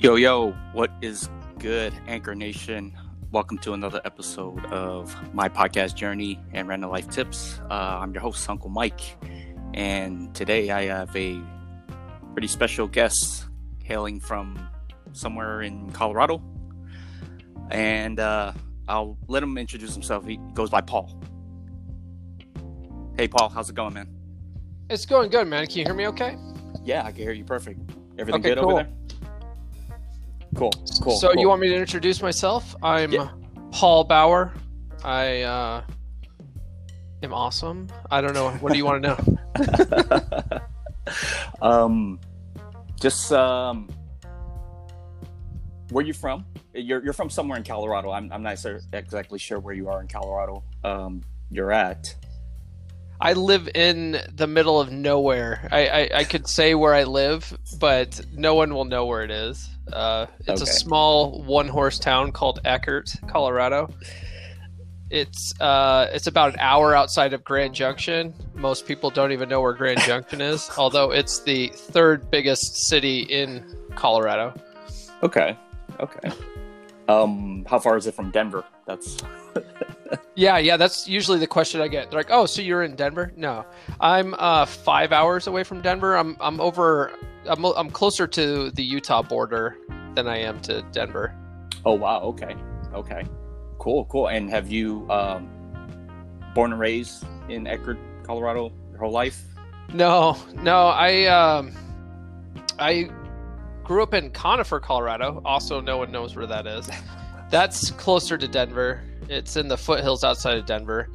Yo, yo, what is good, Anchor Nation? Welcome to another episode of my podcast journey and random life tips. Uh, I'm your host, Uncle Mike, and today I have a pretty special guest hailing from somewhere in Colorado. And uh, I'll let him introduce himself. He goes by Paul. Hey, Paul, how's it going, man? It's going good, man. Can you hear me okay? Yeah, I can hear you perfect. Everything Okay, good cool. over there? Cool, cool. so cool. you want me to introduce myself? I'm Yeah. Paul Bauer. I uh, am awesome. I don't know. What do you want to know? um, just um, where you from? You're you're from somewhere in Colorado. I'm I'm not exactly sure where you are in Colorado. Um, you're at. I live in the middle of nowhere. I, I, I could say where I live, but no one will know where it is. Uh, it's Okay. a small one horse town called Eckert, Colorado. It's uh, it's about an hour outside of Grand Junction. Most people don't even know where Grand Junction is, although it's the third biggest city in Colorado. Okay. Okay. Um, how far is it from Denver? That's Yeah, yeah, that's usually the question I get. They're like, "Oh, so you're in Denver?" No, I'm uh, five hours away from Denver. I'm I'm over. I'm I'm closer to the Utah border than I am to Denver. oh wow. Okay. Okay. Cool. Cool. And have you um, born and raised in Eckert, Colorado, your whole life? No, no, I um, I grew up in Conifer, Colorado. Also, no one knows where that is. That's closer to Denver. It's in the foothills outside of Denver.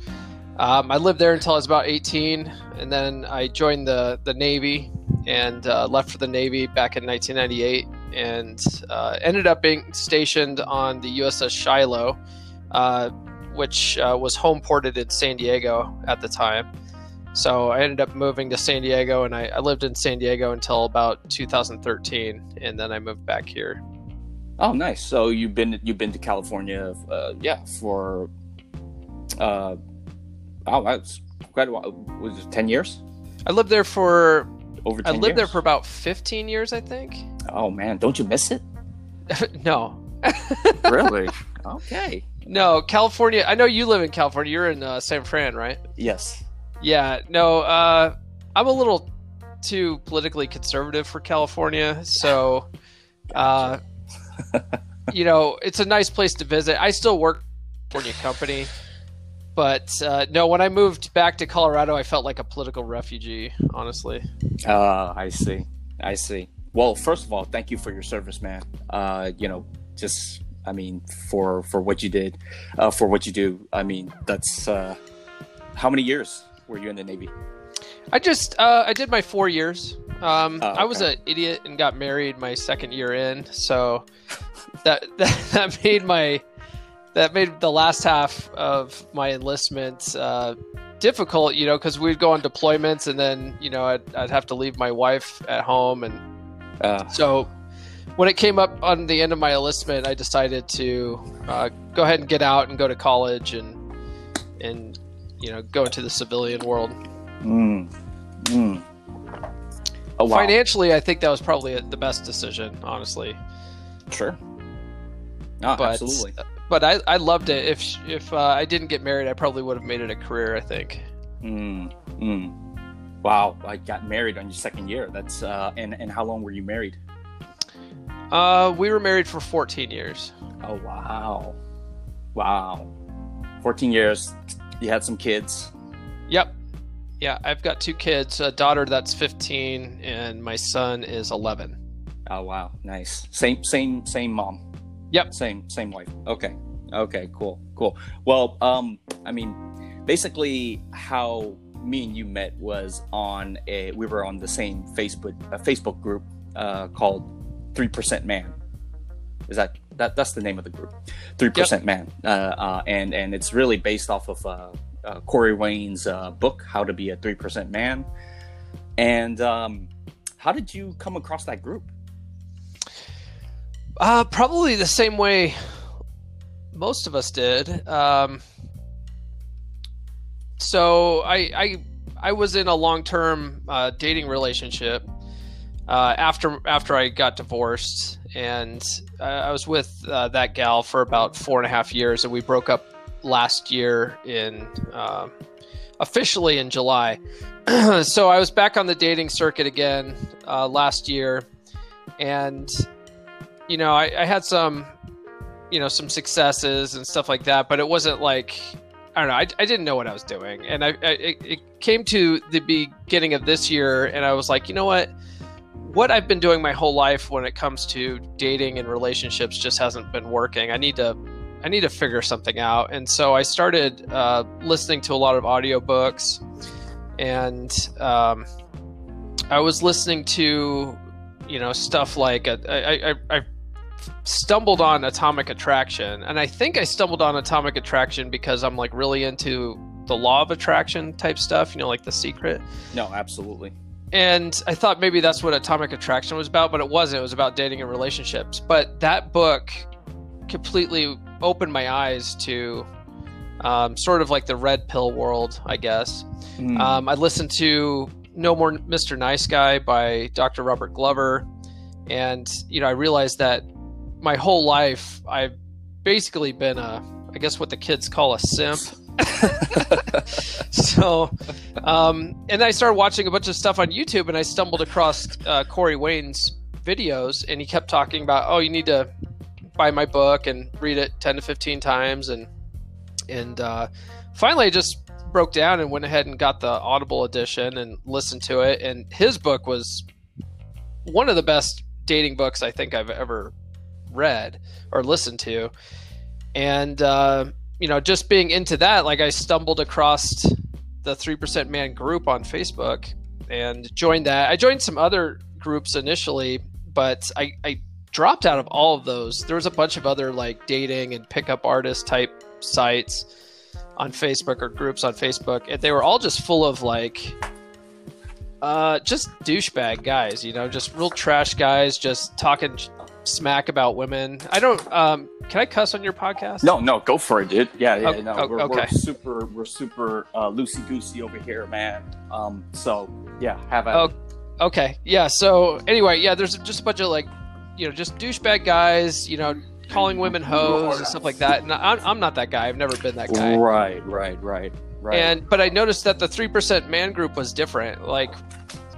Um, I lived there until I was about 18, and then I joined the the Navy and uh, left for the Navy back in 1998, and uh, ended up being stationed on the USS Shiloh, uh, which uh, was home ported in San Diego at the time. So I ended up moving to San Diego, and I, I lived in San Diego until about 2013, and then I moved back here. Oh, nice. So you've been you've been to California, uh, yeah, for uh, oh, that's quite a while. Was it ten years? I lived there for Over I 10 lived there for about 15 years, I think. Oh man, don't you miss it? no, Really? okay. no, California. I know you live in California. You're in uh, San Fran, right? Yes. Yeah. No, uh, I'm a little too politically conservative for California, so uh, you know it's a nice place to visit. I still work for your company, but uh, no, when I moved back to Colorado, I felt like a political refugee. Honestly, Uh, I see. I see. Well, first of all, thank you for your service, man. Uh, you know, just I mean, for for what you did, uh, for what you do. I mean, that's uh, how many years were you in the Navy? I just uh, I did my four years. Um, Oh, I was an idiot and got married my second year in, so that that, that made my that made the last half of my enlistment uh, difficult. You know, because we'd go on deployments, and then you know I'd, I'd have to leave my wife at home, and Uh, so when it came up on the end of my enlistment, I decided to uh, go ahead and get out and go to college and and you know go into the civilian world. Mm, mm. Oh wow. Financially, I think that was probably the best decision, honestly. Sure. Ah, But absolutely. but I, I loved it. If if uh, I didn't get married, I probably would have made it a career. I think. Mm, mm. Wow, I got married on your second year. That's uh, and and how long were you married? Uh, we were married for 14 years. Oh wow, wow, fourteen years. You had some kids. Yep. Yeah, I've got two kids. A daughter that's 15, and my son is 11. Oh wow, nice. Same same same mom. Yep. Same same wife. Okay. Okay. Cool. Cool. Well, um, I mean, basically, how me and you met was on a. We were on the same Facebook a Facebook group uh, called Three Percent Man. Is that that? That's the name of the group. Three Percent Man. Uh, uh, and and it's really based off of uh, uh, Corey Wayne's uh, book, How to Be a Three Percent Man. And um, how did you come across that group? Uh, probably the same way most of us did. Um, so I, I I was in a long term uh, dating relationship uh, after after I got divorced, and I was with uh, that gal for about four and a half years, and we broke up last year in uh, officially in July. so I was back on the dating circuit again uh, last year, and you know I, I, had some you know some successes and stuff like that, but it wasn't like I don't know. I, I didn't know what I was doing, and I, I it came to the beginning of this year, and I was like, you know what what I've been doing my whole life when it comes to dating and relationships just hasn't been working. I need to I need to figure something out. And so I started uh, listening to a lot of audiobooks and um, I was listening to you know stuff like a, I, I, I stumbled on atomic attraction and I think I stumbled on atomic attraction because I'm like really into the law of attraction type stuff, you know, like the secret. No, absolutely and I thought maybe that's what Atomic Attraction was about, but it wasn't. It was about dating and relationships. But that book completely opened my eyes to um, sort of like the red pill world, I guess. Mm. Um, I listened to No More Mr. Nice Guy by Dr. Robert Glover, and you know I realized that my whole life I've basically been a, I guess what the kids call a simp. so, um, and I started watching a bunch of stuff on YouTube, and I stumbled across uh, Corey Wayne's videos, and he kept talking about, oh, you need to buy my book and read it ten to fifteen times, and and uh, finally, I just broke down and went ahead and got the Audible edition and listened to it, and his book was one of the best dating books I think I've ever read or listened to, and. Uh, you know, just being into that, like I stumbled across the 3% Man group on Facebook and joined that. I joined some other groups initially, but I, I dropped out of all of those. There was a bunch of other like dating and pickup artist type sites on Facebook or groups on Facebook, and they were all just full of like uh, just douchebag guys, you know, just real trash guys, just talking smack about women. I don't. Um, can I cuss on your podcast? No, no, go for it, dude. Yeah, yeah. Oh, no, oh, we're, okay. we're super, we're super uh, loosey goosey over here, man. Um, so yeah, have a. Oh, okay, yeah. So anyway, yeah, there's just a bunch of like, you know, just douchebag guys, you know, calling women hoes and stuff like that. And I'm, I'm not that guy. I've never been that guy. Right, right, right, right. And but I noticed that the three percent man group was different. Like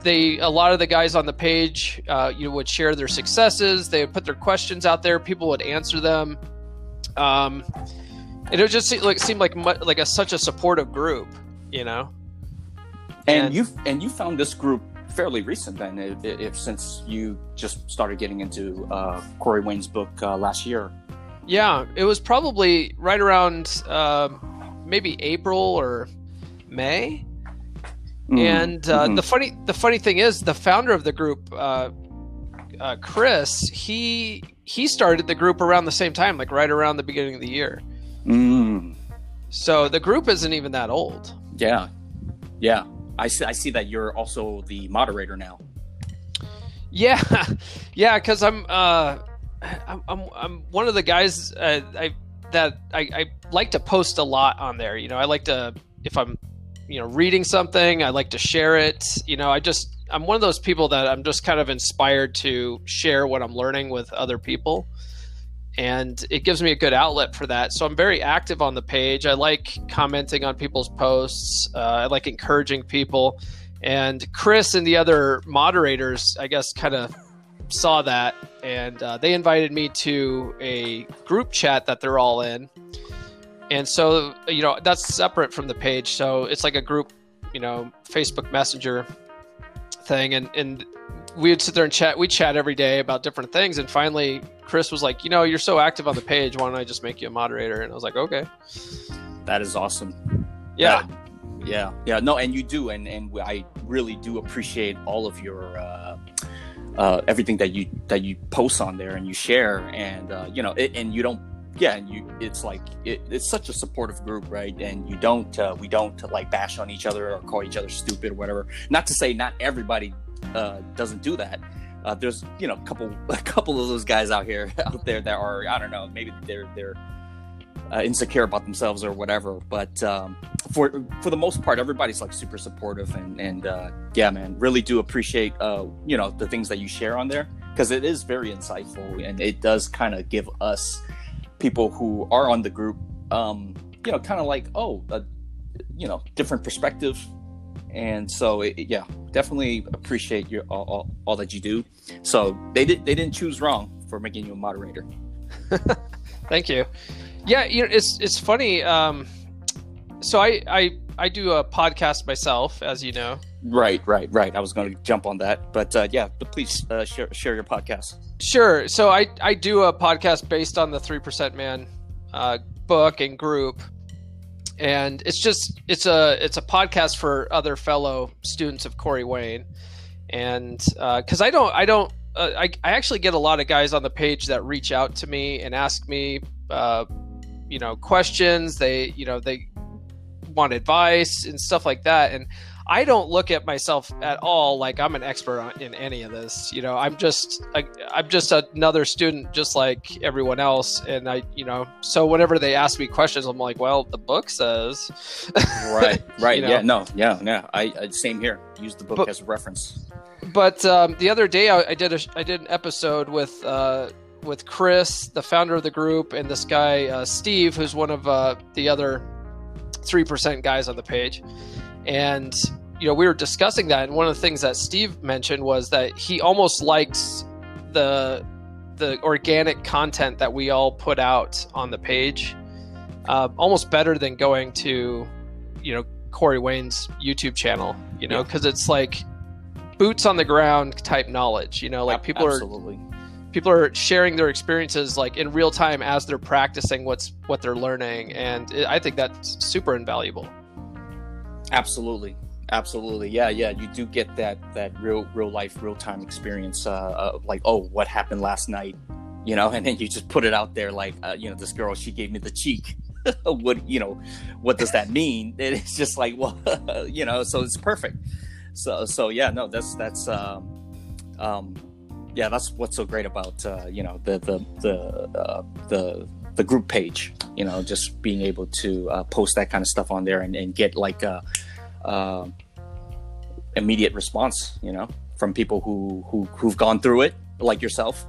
they a lot of the guys on the page uh, you know would share their successes they would put their questions out there people would answer them um, and it just seemed like seemed like like a such a supportive group you know and, and you and you found this group fairly recent then if, if since you just started getting into uh, corey wayne's book uh, last year yeah it was probably right around uh, maybe april or may Mm-hmm. And uh, mm-hmm. the funny the funny thing is, the founder of the group, uh, uh, Chris, he he started the group around the same time, like right around the beginning of the year. Mm. So the group isn't even that old. Yeah, yeah. I see. I see that you're also the moderator now. Yeah, yeah. Because I'm, uh, I'm, I'm, I'm one of the guys uh, I that I, I like to post a lot on there. You know, I like to if I'm you know reading something i like to share it you know i just i'm one of those people that i'm just kind of inspired to share what i'm learning with other people and it gives me a good outlet for that. So i'm very active on the page. I like commenting on people's posts. Uh, i like encouraging people. And chris and the other moderators i guess kind of saw that and uh, they invited me to a group chat that they're all in. And so you know that's separate from the page. So it's like a group you know facebook messenger thing. And and we would sit there and chat we chat every day about different things and finally chris was like you know you're so active on the page why don't i just make you a moderator? And i was like okay. That is awesome. Yeah. Yeah. Yeah no and you do and and i really do appreciate all of your uh uh, everything that you that you post on there and you share and uh, you know it, and you don't yeah, and you it's like it, it's such a supportive group, right? And you don't uh, we don't like bash on each other or call each other stupid or whatever. Not to say not everybody uh, doesn't do that. Uh, there's you know a couple a couple of those guys out here out there that are I don't know maybe they're they're uh, insecure about themselves or whatever. But um, for for the most part, everybody's like super supportive and and uh, yeah, man, really do appreciate uh, you know the things that you share on there because it is very insightful and it does kind of give us people who are on the group, um, you know, kind of like, oh, a, you know, different perspective. And so, it, yeah, definitely appreciate your all, all, all that you do. So they did they didn't choose wrong for making you a moderator. Thank you. Yeah, you know, it's it's funny. Um, so I I I do a podcast myself, as you know. Right, right, right. I was going to jump on that, but uh, yeah, but please uh, share share your podcast. Sure. So I I do a podcast based on the Three Percent Man uh, book and group, and it's just it's a it's a podcast for other fellow students of Corey Wayne, and because uh, I don't I don't uh, I I actually get a lot of guys on the page that reach out to me and ask me uh, you know questions. They you know they want advice and stuff like that. And I don't look at myself at all like I'm an expert in any of this. You know, I'm just I, am just another student, just like everyone else. And I, you know, so whenever they ask me questions, I'm like, well, the book says. right. Right. you know? Yeah. No. Yeah. Yeah. I, I, same here. Use the book but, as a reference. But um, the other day, I, I, did a I did an episode with. Uh, with Chris, the founder of the group, and this guy uh, Steve, who's one of uh, the other three percent guys on the page, and you know we were discussing that, and one of the things that Steve mentioned was that he almost likes the the organic content that we all put out on the page uh, almost better than going to you know Corey Wayne's YouTube channel, you know, because yeah. it's like boots on the ground type knowledge, you know, like people Absolutely. are people are sharing their experiences like in real time as they're practicing what's what they're learning and it, i think that's super invaluable absolutely. Absolutely. Yeah yeah you do get that that real real life real time experience uh, like oh what happened last night you know and then you just put it out there like uh, you know this girl she gave me the cheek. What you know what does that mean? It's just like well you know so it's perfect. So so yeah no that's that's um um yeah, that's what's so great about uh, you know the the the uh, the the group page. You know, just being able to uh, post that kind of stuff on there and, and get like a, uh, immediate response. You know, from people who who who've gone through it, like yourself.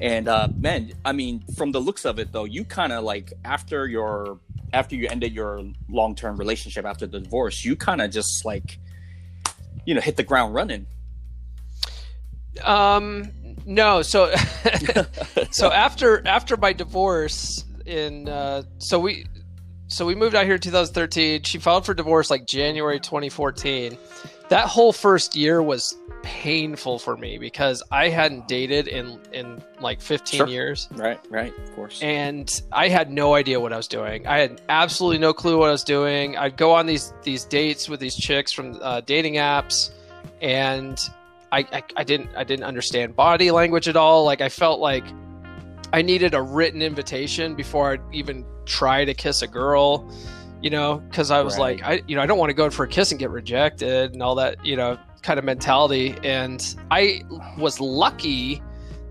And uh, man, I mean, from the looks of it, though, you kind of like after your after you ended your long term relationship after the divorce, you kind of just like you know hit the ground running. Um, no, so so after after my divorce in uh, so we so we moved out here in 2013. She filed for divorce like January 2014. That whole first year was painful for me because I hadn't dated in in like 15 sure. years. Right, right, of course. And I had no idea what I was doing. I had absolutely no clue what I was doing. I'd go on these these dates with these chicks from uh, dating apps, and I, I, I didn't I didn't understand body language at all. Like I felt like I needed a written invitation before I'd even try to kiss a girl, you know, because I was right. like, I you know, I don't want to go for a kiss and get rejected and all that, you know, kind of mentality. And I was lucky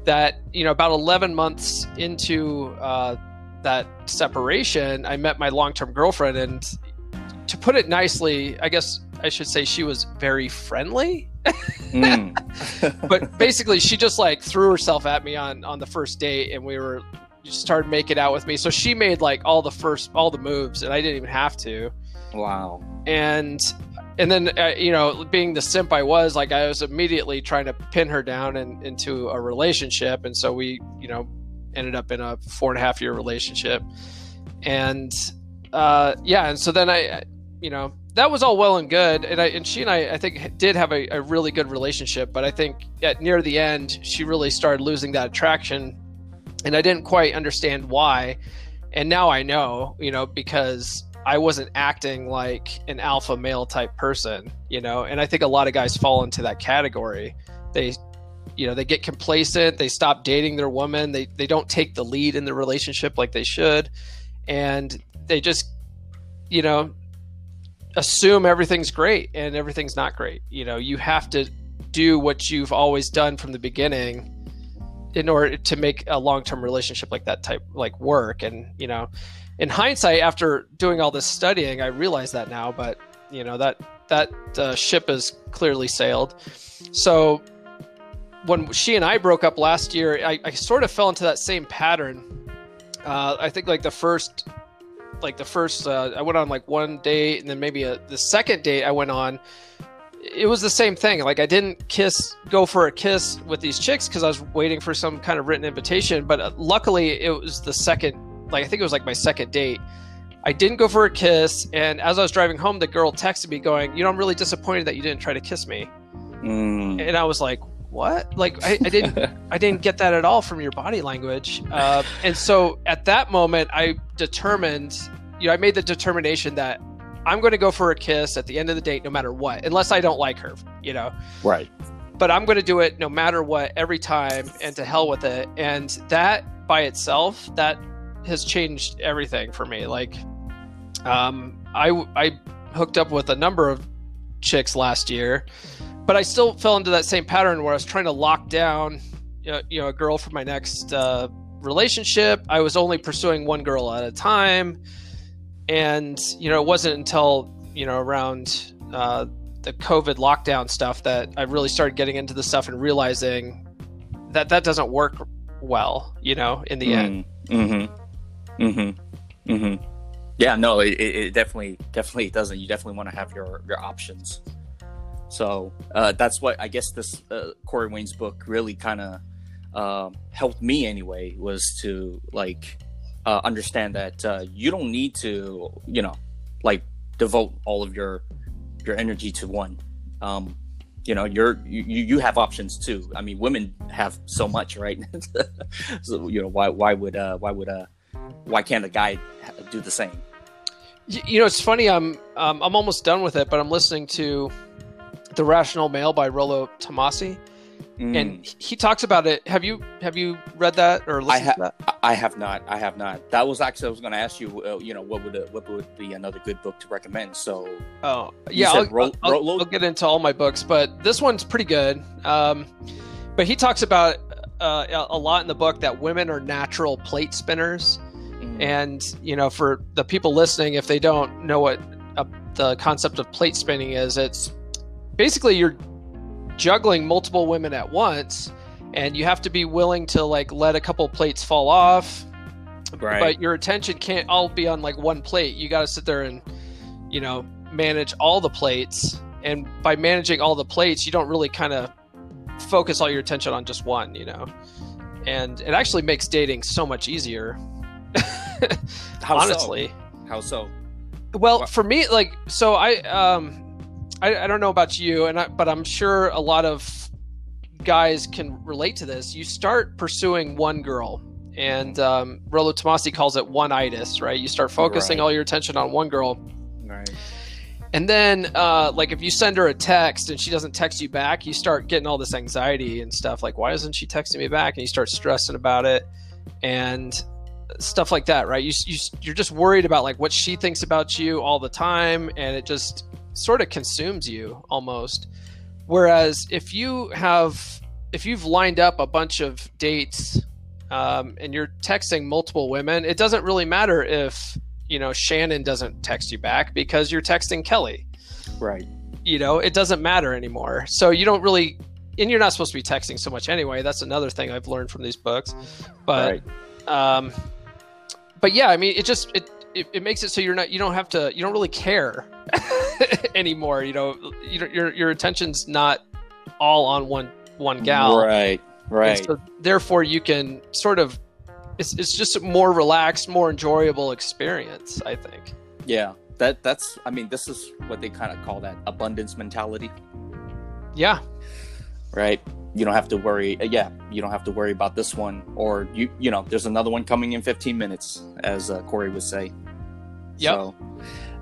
that you know about 11 months into uh, that separation, I met my long term girlfriend, and to put it nicely, I guess I should say she was very friendly mm. but basically, she just like threw herself at me on on the first date, and we were just started making out with me. So she made like all the first all the moves, and I didn't even have to. Wow. And and then uh, you know, being the simp I was, like I was immediately trying to pin her down and into a relationship, and so we you know ended up in a four and a half year relationship, and uh, yeah, and so then I you know that was all well and good, and I and she and I I think did have a, a really good relationship, but I think at near the end she really started losing that attraction, and I didn't quite understand why, and now I know, you know, because I wasn't acting like an alpha male type person, you know, and I think a lot of guys fall into that category. They you know, they get complacent, they stop dating their woman, they they don't take the lead in the relationship like they should, and they just you know assume everything's great and everything's not great. You know, you have to do what you've always done from the beginning in order to make a long-term relationship like that type like work and you know in hindsight after doing all this studying i realize that now but you know that that uh, ship has clearly sailed so when she and I broke up last year, I, I sort of fell into that same pattern. Uh, I think like the first, like the first, uh, I went on like one date, and then maybe a, the second date I went on, it was the same thing. Like I didn't kiss, go for a kiss with these chicks because I was waiting for some kind of written invitation. But uh, luckily, it was the second, like I think it was like my second date. I didn't go for a kiss, and as I was driving home, the girl texted me going, "You know, I'm really disappointed that you didn't try to kiss me." Mm. And I was like, "What? Like I, I didn't, I didn't get that at all from your body language." Uh, and so at that moment, I determined, you know, I made the determination that I'm going to go for a kiss at the end of the date, no matter what, unless I don't like her, you know. Right. But I'm going to do it no matter what, every time, and to hell with it. And that by itself, that has changed everything for me. Like, um, I I hooked up with a number of chicks last year, but I still fell into that same pattern where I was trying to lock down, you know, you know a girl for my next uh, relationship. I was only pursuing one girl at a time, and you know, it wasn't until you know around uh, the COVID lockdown stuff that I really started getting into the stuff and realizing that that doesn't work well. You know, in the end. Mm-hmm. Mm-hmm. Mm-hmm. Yeah, no, it, it definitely definitely doesn't. You definitely want to have your your options. So uh, that's what I guess this uh, Corey Wayne's book really kind of uh, helped me anyway was to like uh, understand that uh, you don't need to you know like devote all of your your energy to one. Um, you know, you're you you have options too. I mean, women have so much, right? so you know, why why would uh why would uh why can't a guy do the same? You know, it's funny. I'm um, I'm almost done with it, but I'm listening to the Rational Male by Rollo Tomassi, Mm. and he talks about it. Have you have you read that or listened I ha- to that? I have not. I have not. That was actually I was going to ask you. Uh, you know, what would uh, what would be another good book to recommend? So Oh, yeah. I'll, Ro- I'll? I'll get into all my books, but this one's pretty good. Um, but he talks about uh, a a lot in the book that women are natural plate spinners. mm, And you know, for the people listening, if they don't know what uh, the concept of plate spinning is, it's basically you're juggling multiple women at once, and you have to be willing to like let a couple plates fall off. right. But your attention can't all be on like one plate. You got to sit there and you know manage all the plates. And by managing all the plates, you don't really kind of focus all your attention on just one. You know, and it actually makes dating so much easier. How so? honestly. How so? Well, Wha- for me, like, so I, um, I, I don't know about you, and I, but I'm sure a lot of guys can relate to this. You start pursuing one girl, and um, Rollo Tomassi calls it one-itis, right? You start focusing Right. all your attention on one girl, Right. and then, uh, like, if you send her a text and she doesn't text you back, you start getting all this anxiety and stuff. Like, why isn't she texting me back? And you start stressing about it, and stuff like that, right? You, you you're just worried about like what she thinks about you all the time, and it just sort of consumes you almost. Whereas if you have if you've lined up a bunch of dates um, and you're texting multiple women, it doesn't really matter if you know Shannon doesn't text you back because you're texting Kelly. Right. You know, it doesn't matter anymore. So you don't really, and you're not supposed to be texting so much anyway. That's another thing I've learned from these books. But right. um, but yeah, I mean, it just it, it it makes it so you're not you don't have to you don't really care anymore. You know, you your your attention's not all on one one gal. Right. Right. so therefore, you can sort of it's it's just a more relaxed, more enjoyable experience. I think. yeah. That that's. I mean, this is what they kind of call that abundance mentality. Yeah, right? You don't have to worry. uh, Yeah, you don't have to worry about this one, or you you know, there's another one coming in 15 minutes, as uh, Corey would say. Yep. So,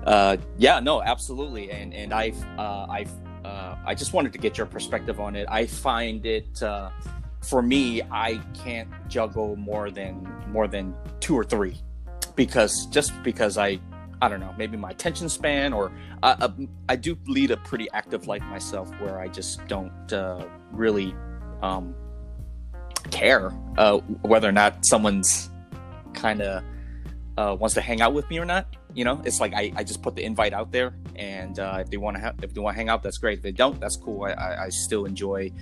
uh, yeah, no, absolutely, and and I've uh, I've uh, I just wanted to get your perspective on it. I find it uh, for me, I can't juggle more than more than two or three because just because I I don't know, maybe my attention span or I, uh, I do lead a pretty active life myself where I just don't uh, really um, care uh, whether or not someone's kind of uh, wants to hang out with me or not. You know, it's like I, I just put the invite out there, and uh, if they want to ha- if they want to hang out, that's great. If they don't, that's cool. I, I, I still enjoy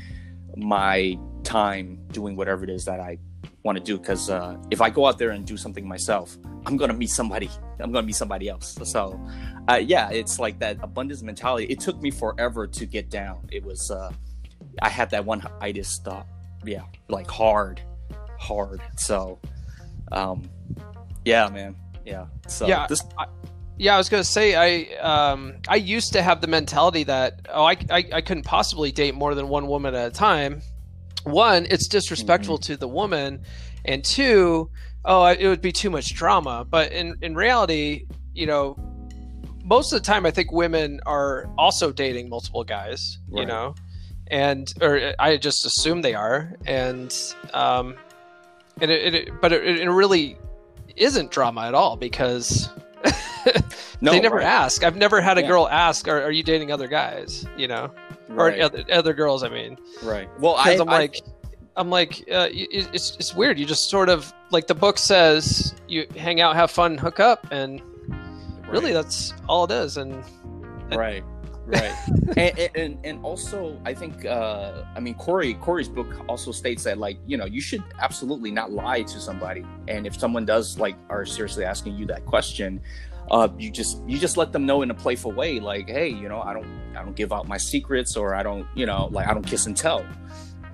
my time doing whatever it is that I want to do. Because uh, if I go out there and do something myself, I'm gonna meet somebody. I'm gonna meet somebody else. So, uh, yeah, it's like that abundance mentality. It took me forever to get down. It was uh, I had that one itis thought. Yeah, like hard, hard. So, um, yeah, man. Yeah. So Yeah, this I, yeah, I was gonna say I um I used to have the mentality that oh I, I I couldn't possibly date more than one woman at a time. One, it's disrespectful to the woman, and two, oh it would be too much drama. But in in reality, you know, most of the time I think women are also dating multiple guys. You know, and or I just assume they are, and um, and it, it but it, it really isn't drama at all because no, they never right, ask. I've never had a Yeah. girl ask, "Are, are you dating other guys?" You know, right, or other, other girls. I mean, right. Well, I, I'm I- like, I'm like, uh, it- it's it's weird. You just sort of like the book says, you hang out, have fun, hook up, and really that's all it is. And right right. And, and and also i think uh i mean corey corey's book also states that like you know you should absolutely not lie to somebody. And if someone does like are seriously asking you that question uh you just you just let them know in a playful way like hey you know i don't i don't give out my secrets or i don't you know like i don't kiss and tell.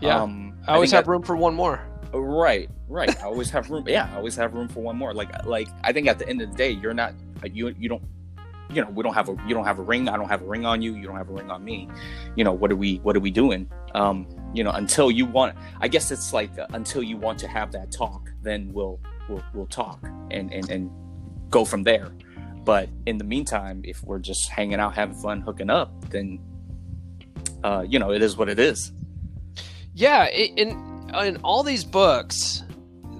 Yeah, um I always think have room for one more. right right. I always have room yeah i always have room for one more. Like like i think at the end of the day you're not you you don't you know we don't have a you don't have a ring i don't have a ring on you you don't have a ring on me. You know what are we what are we doing? Um you know until you want i guess it's like uh, until you want to have that talk then we'll we'll we'll talk and and and go from there. But in the meantime if we're just hanging out having fun hooking up then uh you know it is what it is. Yeah, in in all these books,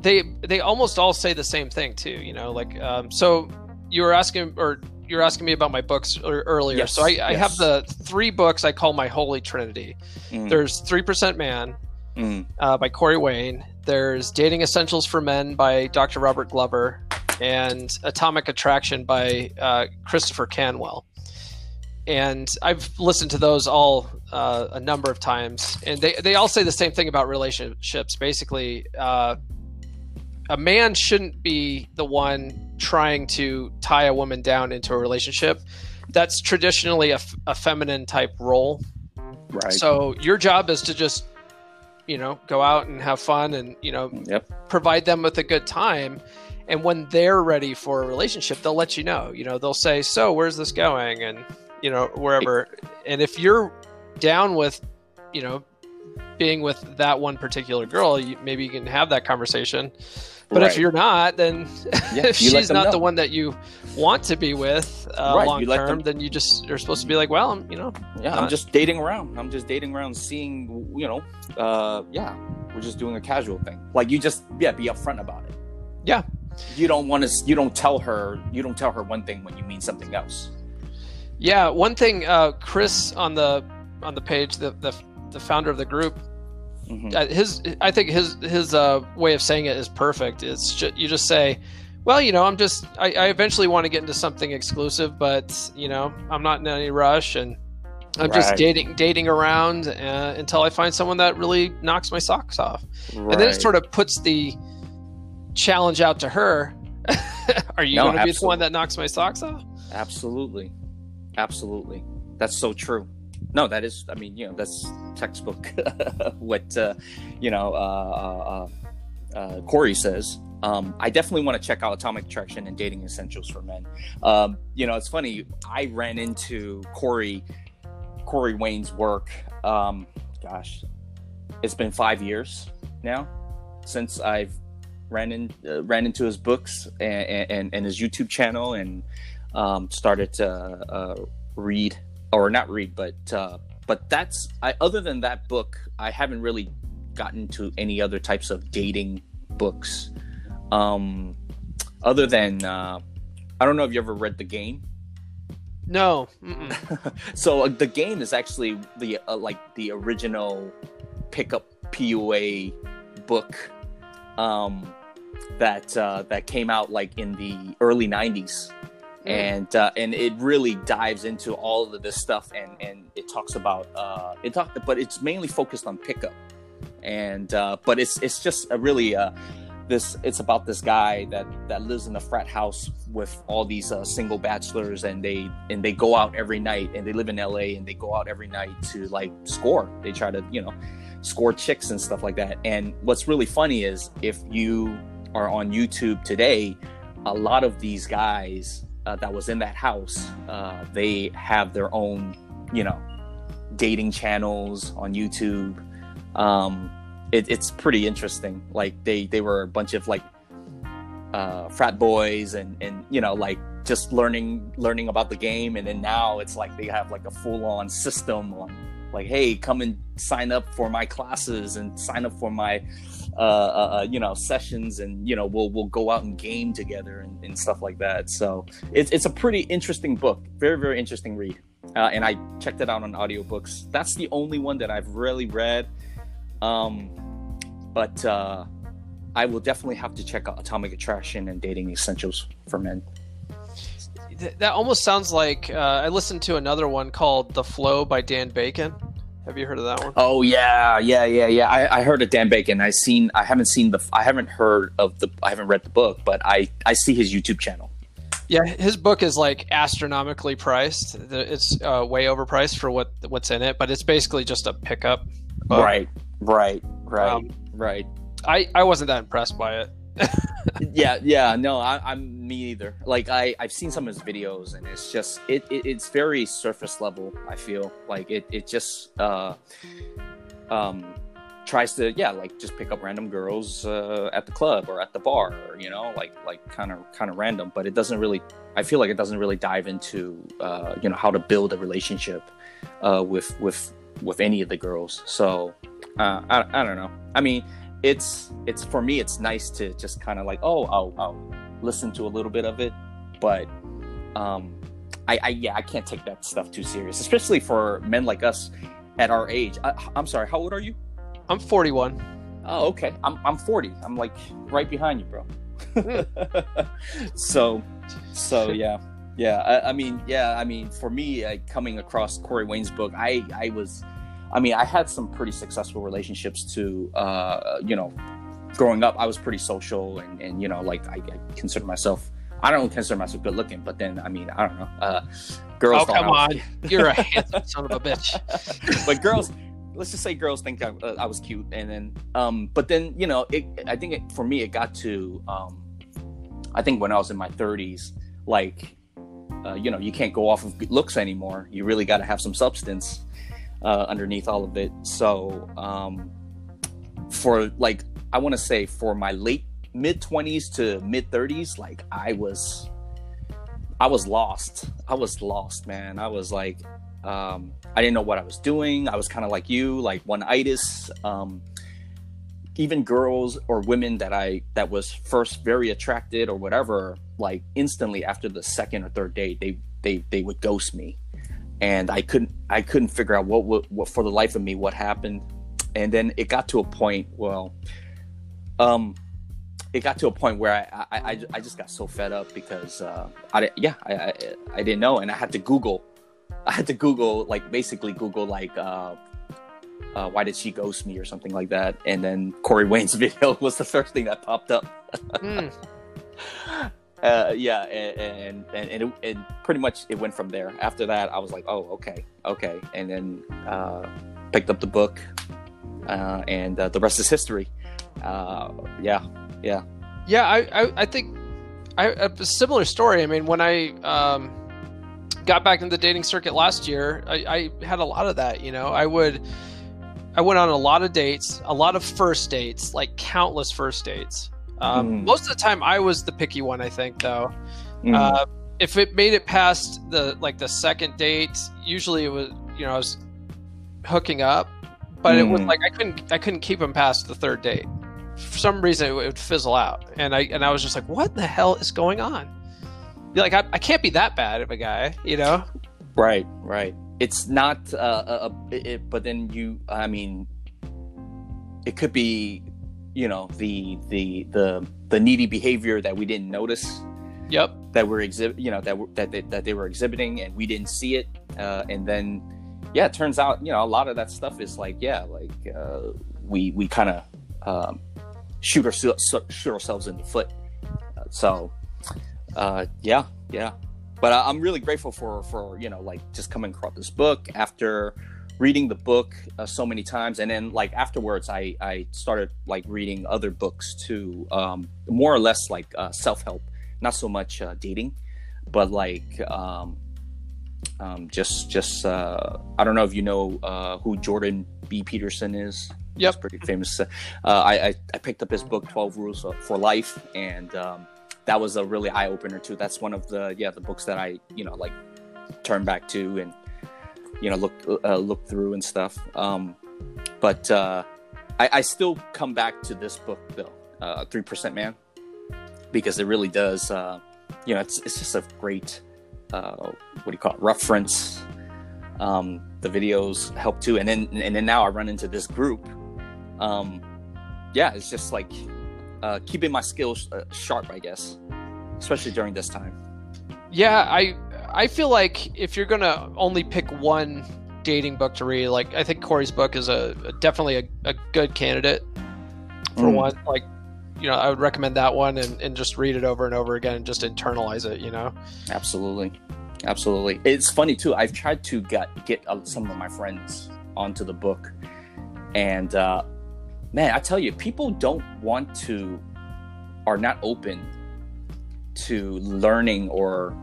they they almost all say the same thing too. You know, like um, so you were asking or you're asking me about my books earlier. Yes, so I, I have the three books I call my holy trinity. Mm, There's Three Percent Man mm, uh, by Corey Wayne. There's Dating Essentials for Men by Dr. Robert Glover, and Atomic Attraction by uh, Christopher Canwell. And I've listened to those all uh, a number of times, and they they all say the same thing about relationships. Basically, uh, a man shouldn't be the one trying to tie a woman down into a relationship. That's traditionally a, f- a feminine type role. right So your job is to just, you know, go out and have fun and, you know, yep provide them with a good time. And when they're ready for a relationship, they'll let you know. You know, they'll say, "So, where's this going?" and, you know, wherever. And if you're down with, you know, being with that one particular girl, you, maybe you can have that conversation. But if you're not, then Yeah, if she's not the one that you want to be with uh, Right, long term, them- then you just you're supposed to be like, well, I'm, you know, Yeah, Uh, I'm just dating around. I'm just dating around, seeing, you know, uh, yeah, we're just doing a casual thing. Like you just, yeah, be upfront about it. Yeah. You don't want to. You don't tell her. You don't tell her one thing when you mean something else. Yeah, one thing, uh, Chris on the on the page, the the, the founder of the group, Mhm. uh, his I think his his uh, way of saying it is perfect. It's ju- you just say, well, you know, I'm just I, I eventually want to get into something exclusive, but you know, I'm not in any rush, and I'm just dating dating around uh, until I find someone that really knocks my socks off, and then it sort of puts the challenge out to her. Are you No, going to be the one that knocks my socks off? absolutely, absolutely. That's so true. No, that is. I mean, you know, that's textbook. what uh, you know, uh, uh, uh, Corey says. Um, I definitely want to check out Atomic Attraction and Dating Essentials for Men. Um, you know, it's funny. I ran into Corey, Corey Wayne's work. Um, gosh, it's been five years now since I've ran in uh, ran into his books and, and, and his YouTube channel and um, started to uh, read or not read, but uh, but that's I, other than that book, I haven't really gotten to any other types of dating books. Um, other than uh, I don't know if you ever read the game. No. So uh, the game is actually the uh, like the original pickup PUA book um, that uh, that came out like in the early '90s, and uh, and it really dives into all of this stuff, and and it talks about uh, it talk, but it's mainly focused on pickup, and uh, but it's it's just a really uh, this it's about this guy that that lives in a frat house with all these uh, single bachelors and they and they go out every night and they live in LA and they go out every night to like score. They try to you know score chicks and stuff like that. And what's really funny is if you are on YouTube today a lot of these guys uh, that was in that house uh, they have their own you know dating channels on YouTube um, it, it's pretty interesting. Like they they were a bunch of like uh, frat boys and and you know like just learning learning about the game, and then now it's like they have like a full on system on like hey come and sign up for my classes and sign up for my uh, uh, uh, you know sessions and you know we'll we'll go out and game together and, and stuff like that. So it's, it's a pretty interesting book very very interesting read. Uh, and i checked it out on audiobooks. That's the only one that i've really read. Um, but uh, I will definitely have to check out Atomic Attraction and Dating Essentials for Men. That almost sounds like uh, I listened to another one called The Flow by Dan Bacon. Have you heard of that one? Oh yeah, yeah, yeah, yeah. I, I heard of Dan Bacon. I seen. I haven't seen the. I haven't heard of the. I haven't read the book, but I I see his YouTube channel. Yeah, his book is like astronomically priced. It's uh, way overpriced for what what's in it, but it's basically just a pickup. Book. Right, right, right. Um, Right. I I wasn't that impressed by it. yeah, yeah, no, I, am me either. Like I I've seen some of his videos and it's just it, it it's very surface level. I feel like it it just uh um tries to yeah like just pick up random girls uh, at the club or at the bar or, you know like like kind of kind of random but it doesn't really i feel like it doesn't really dive into uh, you know how to build a relationship uh, with with with any of the girls so uh, I, I don't know. I mean, it's it's for me. It's nice to just kind of like, oh, I'll, I'll listen to a little bit of it, but um, I, I yeah, I can't take that stuff too serious, especially for men like us at our age. I, I'm sorry, how old are you? I'm 41. Oh, okay. I'm I'm 40. I'm like right behind you, bro. so, so yeah, yeah. I, I, mean, yeah. I mean, for me, uh, coming across Corey Wayne's book, I I was I mean, I had some pretty successful relationships to, Uh, you know, growing up, I was pretty social, and, and you know, like I, I consider myself. I don't consider myself good looking, but then I mean, I don't know. Uh, girls. Oh come on, you're a handsome son of a bitch. but girls, let's just say girls think I, uh, I was cute, and then, um, but then you know, it, I think it, for me, it got to, um, I think when I was in my 30s, like, uh, you know, you can't go off of looks anymore. You really got to have some substance uh, underneath all of it. So um, for like, I want to say for my late mid 20s to mid 30s, like I was, I was lost. I was lost, man. I was like, um, I didn't know what I was doing. I was kind of like you, like one itis. Um, even girls or women that I that was first very attracted or whatever, like instantly after the second or third date, they they they would ghost me and I couldn't I couldn't figure out what, what, what for the life of me what happened, and then it got to a point. Well, um, it got to a point where I I, I, just got so fed up because uh, I yeah I, I, I didn't know and I had to Google, I had to Google like basically Google like. Uh, uh, why did she ghost me or something like that and then corey wayne's video was the first thing that popped up mm uh, yeah, and and, and it, it, pretty much it went from there. After that, I was like, oh, okay, okay, and then uh, picked up the book, uh, and uh, the rest is history. Uh, yeah, yeah, yeah. I I, I think I, a similar story. I mean, when I um, got back in the dating circuit last year, I, I had a lot of that. You know, I would. I went on a lot of dates, a lot of first dates, like countless first dates. Um, mm. Most of the time, I was the picky one. I think though, mm. uh, if it made it past the like the second date, usually it was you know I was hooking up, but mm. it was like I couldn't I couldn't keep him past the third date. For some reason, it would fizzle out, and I and I was just like, what the hell is going on? Like I, I can't be that bad of a guy, you know? Right, right. It's not, uh, a, it, but then you, I mean, it could be you know the the the the needy behavior that we didn't notice yep that we're exhibit you know that that they, that they were exhibiting and we didn't see it uh, and then yeah it turns out you know a lot of that stuff is like yeah like uh, we we kind of um, shoot ourselves shoot ourselves in the foot. So uh, yeah, yeah. But I, I'm really grateful for for you know like just coming across this book after reading the book uh, so many times and then like afterwards i i started like reading other books too um more or less like uh, self-help not so much uh, dating but like um um just just uh i don't know if you know uh who jordan b. Peterson is. Yep. He's pretty famous. Uh, I, I i picked up his book 12 rules for life and um that was a really eye-opener too. That's one of the yeah the books that i you know like turn back to and you know look uh, look through and stuff. Um but uh I, I still come back to this book though uh three percent man because it really does uh you know it's, it's just a great uh what do you call it reference. Um the videos help too. And then and then now i run into this group. Um yeah it's just like uh keeping my skills sharp i guess especially during this time. Yeah, I I feel like if you're gonna only pick one dating book to read, like I think Corey's book is a, a definitely a, a good candidate for Mm. one. Like, you know, I would recommend that one and, and just read it over and over again and just internalize it. You know. Absolutely, absolutely. It's funny too. I've tried to get get uh, some of my friends onto the book, and uh, man, I tell you, people don't want to, are not open to learning or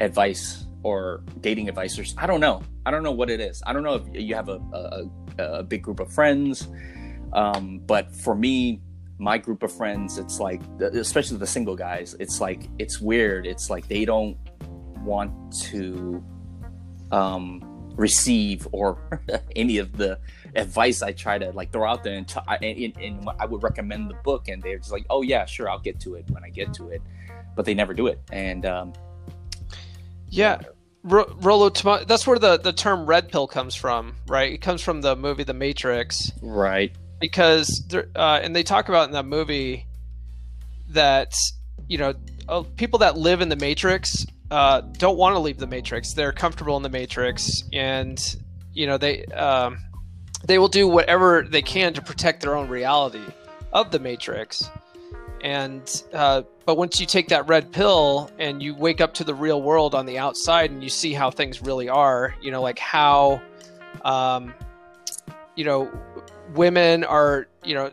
advice or dating advice. Or I don't know. I don't know what it is. I don't know if you have a a, a big group of friends, um, but for me, my group of friends, it's like, especially the single guys, it's like it's weird. It's like they don't want to um, receive or any of the advice I try to like throw out there, and, t- I- and, and I would recommend the book, and they're just like, "Oh yeah, sure, I'll get to it when I get to it," but they never do it. And um, Yeah. Ro- Rollo, Tomo- that's where the, the term red pill comes from, right? It comes from the movie The Matrix. right, because uh, and they talk about in that movie that you know uh, people that live in the matrix uh, don't want to leave the matrix they're comfortable in the matrix and you know they um, they will do whatever they can to protect their own reality of the matrix and uh, but once you take that red pill and you wake up to the real world on the outside and you see how things really are you know like how um, you know women are you know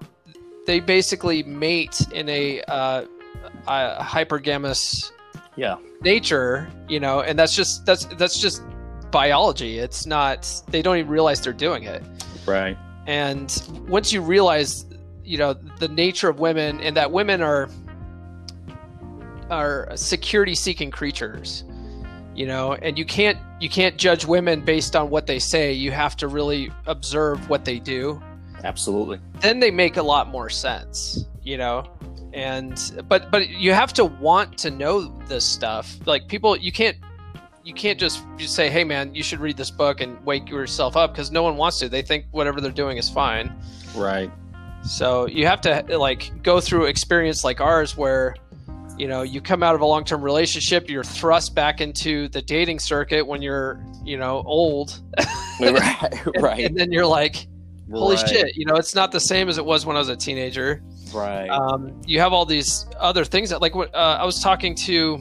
they basically mate in a, uh, a hypergamous yeah, nature you know and that's just that's that's just biology. It's not they don't even realize they're doing it. Right, and once you realize you know the nature of women and that women are are security seeking creatures you know and you can't you can't judge women based on what they say. You have to really observe what they do. Absolutely, then they make a lot more sense you know and but but you have to want to know this stuff. Like people you can't you can't just just say hey man you should read this book and wake yourself up because no one wants to. They think whatever they're doing is fine. Right, so you have to like go through experience like ours where you know you come out of a long-term relationship you're thrust back into the dating circuit when you're you know old. Right, right. and then you're like holy right, shit you know it's not the same as it was when i was a teenager. Right, um, you have all these other things that like what uh, i was talking to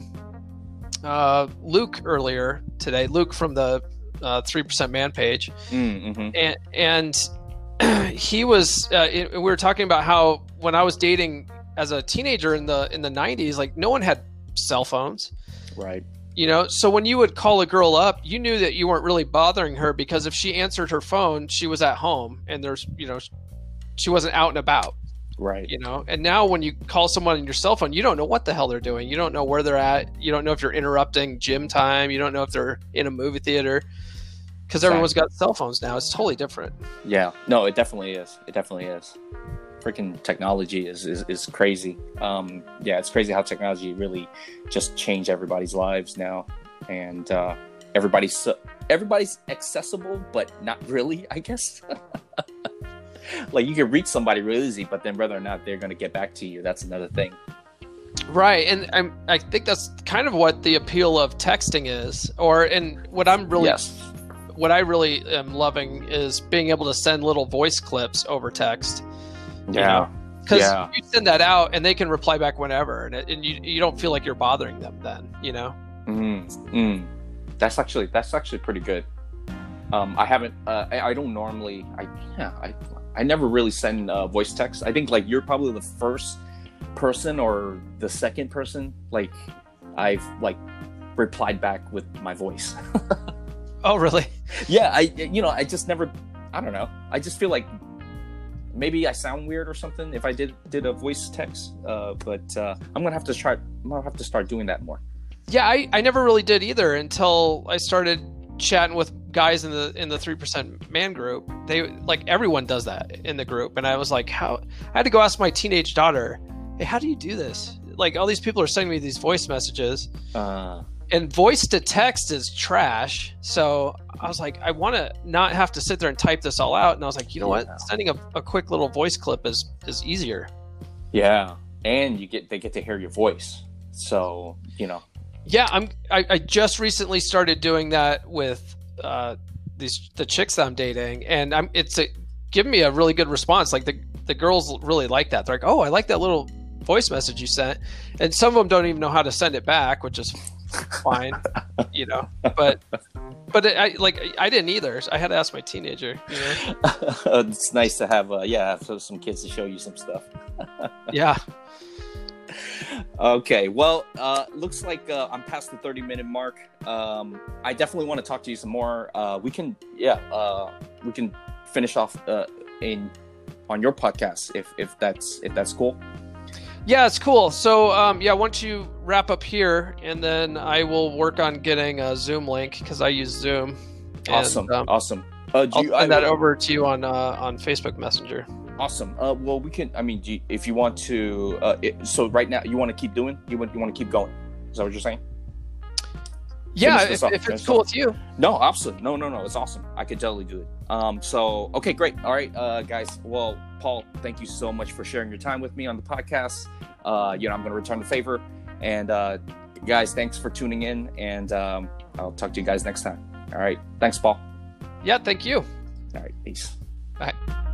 uh, luke earlier today luke from the uh, 3% man page. Mm, hmm and and he was uh, it- we were talking about how when i was dating as a teenager in the in the 90s like no one had cell phones. Right, you know so when you would call a girl up you knew that you weren't really bothering her because if she answered her phone she was at home and there's you know she wasn't out and about. Right, you know and now when you call someone on your cell phone you don't know what the hell they're doing. You don't know where they're at. You don't know if you're interrupting gym time. You don't know if they're in a movie theater. Because everyone's got cell phones now. It's totally different. Yeah, no, it definitely is. It definitely is. Freaking technology is, is, is crazy. Um, yeah, it's crazy how technology really just changed everybody's lives now, and uh, everybody's everybody's accessible, but not really. I guess. like you can reach somebody really easy, but then whether or not they're going to get back to you, that's another thing. right and I'm, i think that's kind of what the appeal of texting is or and what i'm really yes. what I really am loving is being able to send little voice clips over text. Yeah. Because Yeah. you send that out and they can reply back whenever, and, it, and you you don't feel like you're bothering them then. You know. Mm, mm. That's actually that's actually pretty good. Um, I haven't. Uh, I, I don't normally. I yeah. I I never really send uh, voice text. I think like you're probably the first person or the second person like I've like replied back with my voice. Oh, really? yeah. I you know I just never. I don't know. I just feel like maybe I sound weird or something if I did did a voice text. Uh, but uh, I'm gonna have to try. I'm gonna have to start doing that more. Yeah, I, I never really did either until I started chatting with guys in the in the three percent man group. They like everyone does that in the group, and I was like, how? I had to go ask my teenage daughter, hey, how do you do this? Like all these people are sending me these voice messages, Uh, and voice to text is trash. So I was like, I want to not have to sit there and type this all out. And I was like, you know Yeah. what? Sending a, a quick little voice clip is is easier. Yeah, and you get they get to hear your voice. So you know, Yeah, I'm. I, I just recently started doing that with uh, these the chicks that I'm dating, and I'm. It's a, giving me a really good response. Like the the girls really like that. They're like, "Oh, I like that little voice message you sent," and some of them don't even know how to send it back, which is fine, you know. But but it, I like I didn't either. I had to ask my teenager. You know? it's nice to have uh, yeah have some- some kids to show you some stuff. Yeah. Okay, well, uh, looks like uh, I'm past the 30 minute mark. Um, I definitely want to talk to you some more. Uh, we can yeah uh, we can finish off uh, in on your podcast if if that's if that's cool. Yeah, it's cool. So, um, yeah, once you wrap up here, and then I will work on getting a Zoom link because I use Zoom. And, Awesome, um, awesome. Uh, I'll you, send I- that over to you on uh, on Facebook Messenger. Awesome. Uh, well, we can. I mean, you, if you want to, uh, it, so right now you want to keep doing, you want you want to keep going. Is that what you're saying? Yeah, if, if it's cool with you. No, absolutely. No, no, no. It's awesome. I could totally do it. Um, so okay, great. All right, uh, guys. Well, Paul, thank you so much for sharing your time with me on the podcast. Uh, you know, I'm going to return the favor, and uh, guys, thanks for tuning in, and um, I'll talk to you guys next time. All right, thanks, Paul. Yeah, thank you. All right, peace. Bye.